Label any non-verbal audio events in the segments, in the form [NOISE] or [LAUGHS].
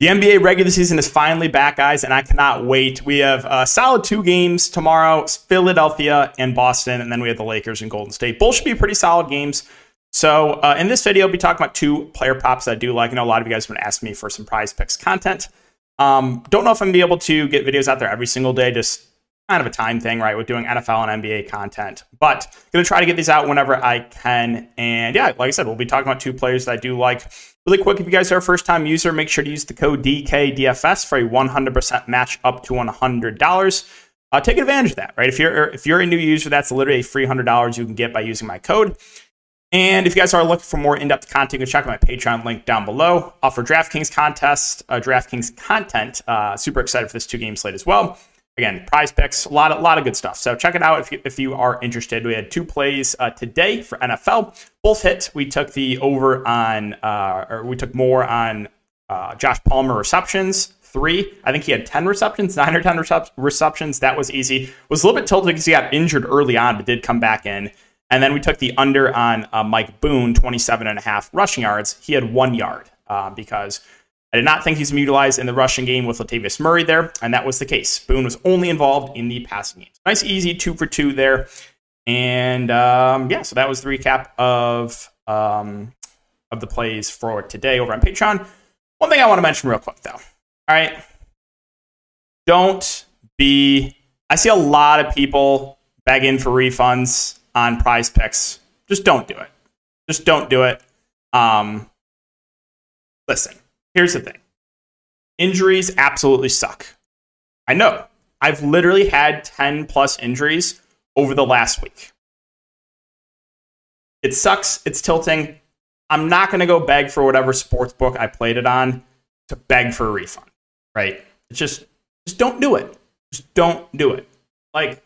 The NBA regular season is finally back, guys, and I cannot wait. We have a solid two games tomorrow Philadelphia and Boston, and then we have the Lakers and Golden State. Both should be pretty solid games. So, uh, in this video, I'll be talking about two player props that I do like. I know a lot of you guys have been asking me for some prize picks content. Um, don't know if I'm going to be able to get videos out there every single day, just kind of a time thing, right, with doing NFL and NBA content. But going to try to get these out whenever I can. And yeah, like I said, we'll be talking about two players that I do like. Really quick, if you guys are a first time user, make sure to use the code DKDFS for a 100% match up to $100. Uh, take advantage of that, right? If you're if you're a new user, that's literally a free hundred dollars you can get by using my code. And if you guys are looking for more in-depth content, you can check out my Patreon link down below. Offer DraftKings contest, uh, DraftKings content. Uh, super excited for this two-game slate as well. Again, prize picks, a lot, a lot of good stuff. So check it out if you, if you are interested. We had two plays uh, today for NFL, both hit. We took the over on, uh, or we took more on uh, Josh Palmer receptions. Three, I think he had ten receptions, nine or ten recep- receptions. That was easy. Was a little bit tilted because he got injured early on, but did come back in. And then we took the under on uh, Mike Boone, 27 and a half rushing yards. He had one yard uh, because I did not think he's utilized in the rushing game with Latavius Murray there, and that was the case. Boone was only involved in the passing game. Nice, easy two for two there. And um, yeah, so that was the recap of um, of the plays for today over on Patreon. One thing I want to mention real quick though. All right, don't be. I see a lot of people begging for refunds on Prize Picks. Just don't do it. Just don't do it. Um, listen, here's the thing injuries absolutely suck. I know. I've literally had 10 plus injuries over the last week. It sucks. It's tilting. I'm not going to go beg for whatever sports book I played it on to beg for a refund, right? It's just, just don't do it. Just don't do it. Like,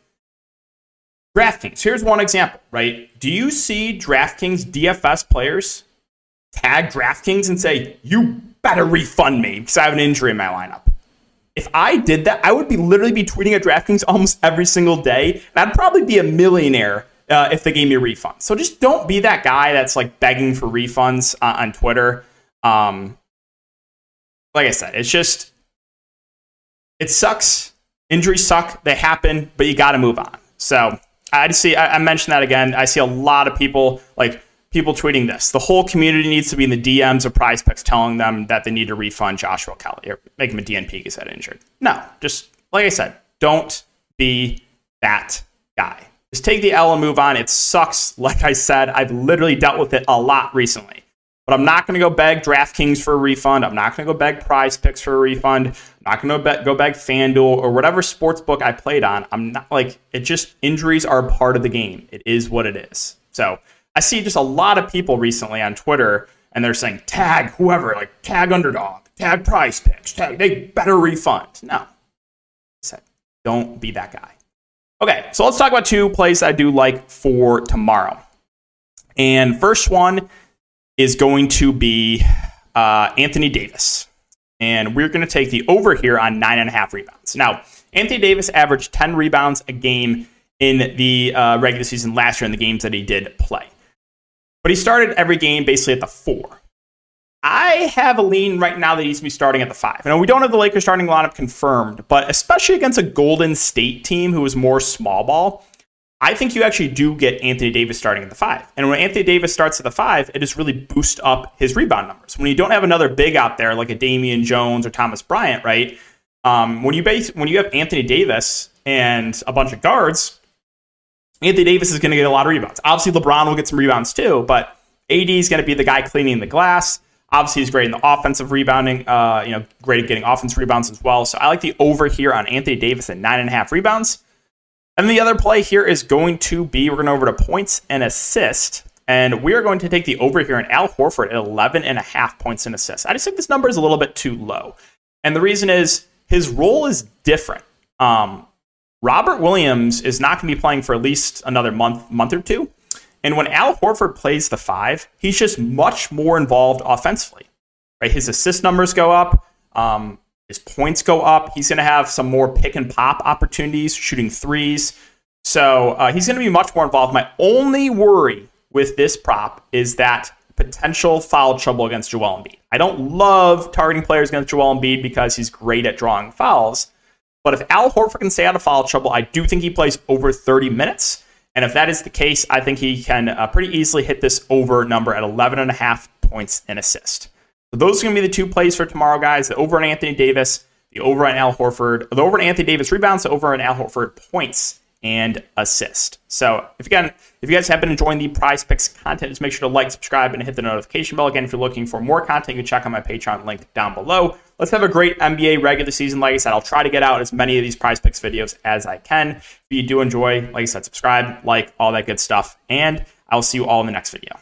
DraftKings, here's one example, right? Do you see DraftKings DFS players tag DraftKings and say, you better refund me because I have an injury in my lineup. If I did that, I would be literally be tweeting at DraftKings [LAUGHS] almost every single day. And I'd probably be a millionaire uh, if they gave me a refund. So just don't be that guy that's like begging for refunds uh, on Twitter. Um, like I said, it's just it sucks. Injuries suck. They happen, but you got to move on. So I see. I, I mentioned that again. I see a lot of people like people tweeting this. The whole community needs to be in the DMs of prize picks telling them that they need to refund Joshua Kelly or make him a DNP because he's injured. No, just like I said, don't be that guy. Just take the L and move on. It sucks. [LAUGHS] Like I said, I've literally dealt with it a lot recently. But I'm not going to go beg DraftKings for a refund. I'm not going to go beg Prize Picks for a refund. I'm not going to go beg FanDuel or whatever sports book I played on. I'm not like it. Just injuries are part of the game. It is what it is. So I see just a lot of people recently on Twitter, and they're saying tag whoever, like tag underdog, tag Prize Picks, tag they better refund. No, don't be that guy. Okay, so let's talk about two plays I do like for tomorrow. And first one is going to be uh, Anthony Davis. And we're going to take the over here on nine and a half rebounds. Now, Anthony Davis averaged 10 rebounds a game in the uh, regular season last year in the games that he did play. But he started every game basically at the four. I have a lean right now that he's going to be starting at the five. Know we don't have the Lakers starting lineup confirmed, but especially against a Golden State team who is more small ball, I think you actually do get Anthony Davis starting at the five. And when Anthony Davis starts at the five, it just really boosts up his rebound numbers. When you don't have another big out there like a Damian Jones or Thomas Bryant, right? Um, when you base when you have Anthony Davis and a bunch of guards, Anthony Davis is going to get a lot of rebounds. Obviously, LeBron will get some rebounds too, but AD is going to be the guy cleaning the glass. Obviously, he's great in the offensive rebounding. Uh, you know, great at getting offensive rebounds as well. So I like the over here on Anthony Davis at nine and a half rebounds. And the other play here is going to be we're going over to points and assist. And we are going to take the over here in Al Horford at 11 and a half points and assists. I just think this number is a little bit too low. And the reason is his role is different. Um, Robert Williams is not going to be playing for at least another month, month or two. And when Al Horford plays the five, he's just much more involved offensively. Right, his assist numbers go up, um, his points go up. He's going to have some more pick and pop opportunities, shooting threes. So uh, he's going to be much more involved. My only worry with this prop is that potential foul trouble against Joel Embiid. I don't love targeting players against Joel Embiid because he's great at drawing fouls. But if Al Horford can stay out of foul trouble, I do think he plays over 30 minutes. And if that is the case, I think he can uh, pretty easily hit this over number at 11 and a half points and assist. So those are going to be the two plays for tomorrow, guys. The over on Anthony Davis, the over on Al Horford, the over on Anthony Davis rebounds, the over on Al Horford points and assist. So if again, if you guys have been enjoying the Prize Picks content, just make sure to like, subscribe, and hit the notification bell. Again, if you're looking for more content, you can check out my Patreon link down below. Let's have a great NBA regular season. Like I said, I'll try to get out as many of these Prize Picks videos as I can. If you do enjoy, like I said, subscribe, like all that good stuff, and I'll see you all in the next video.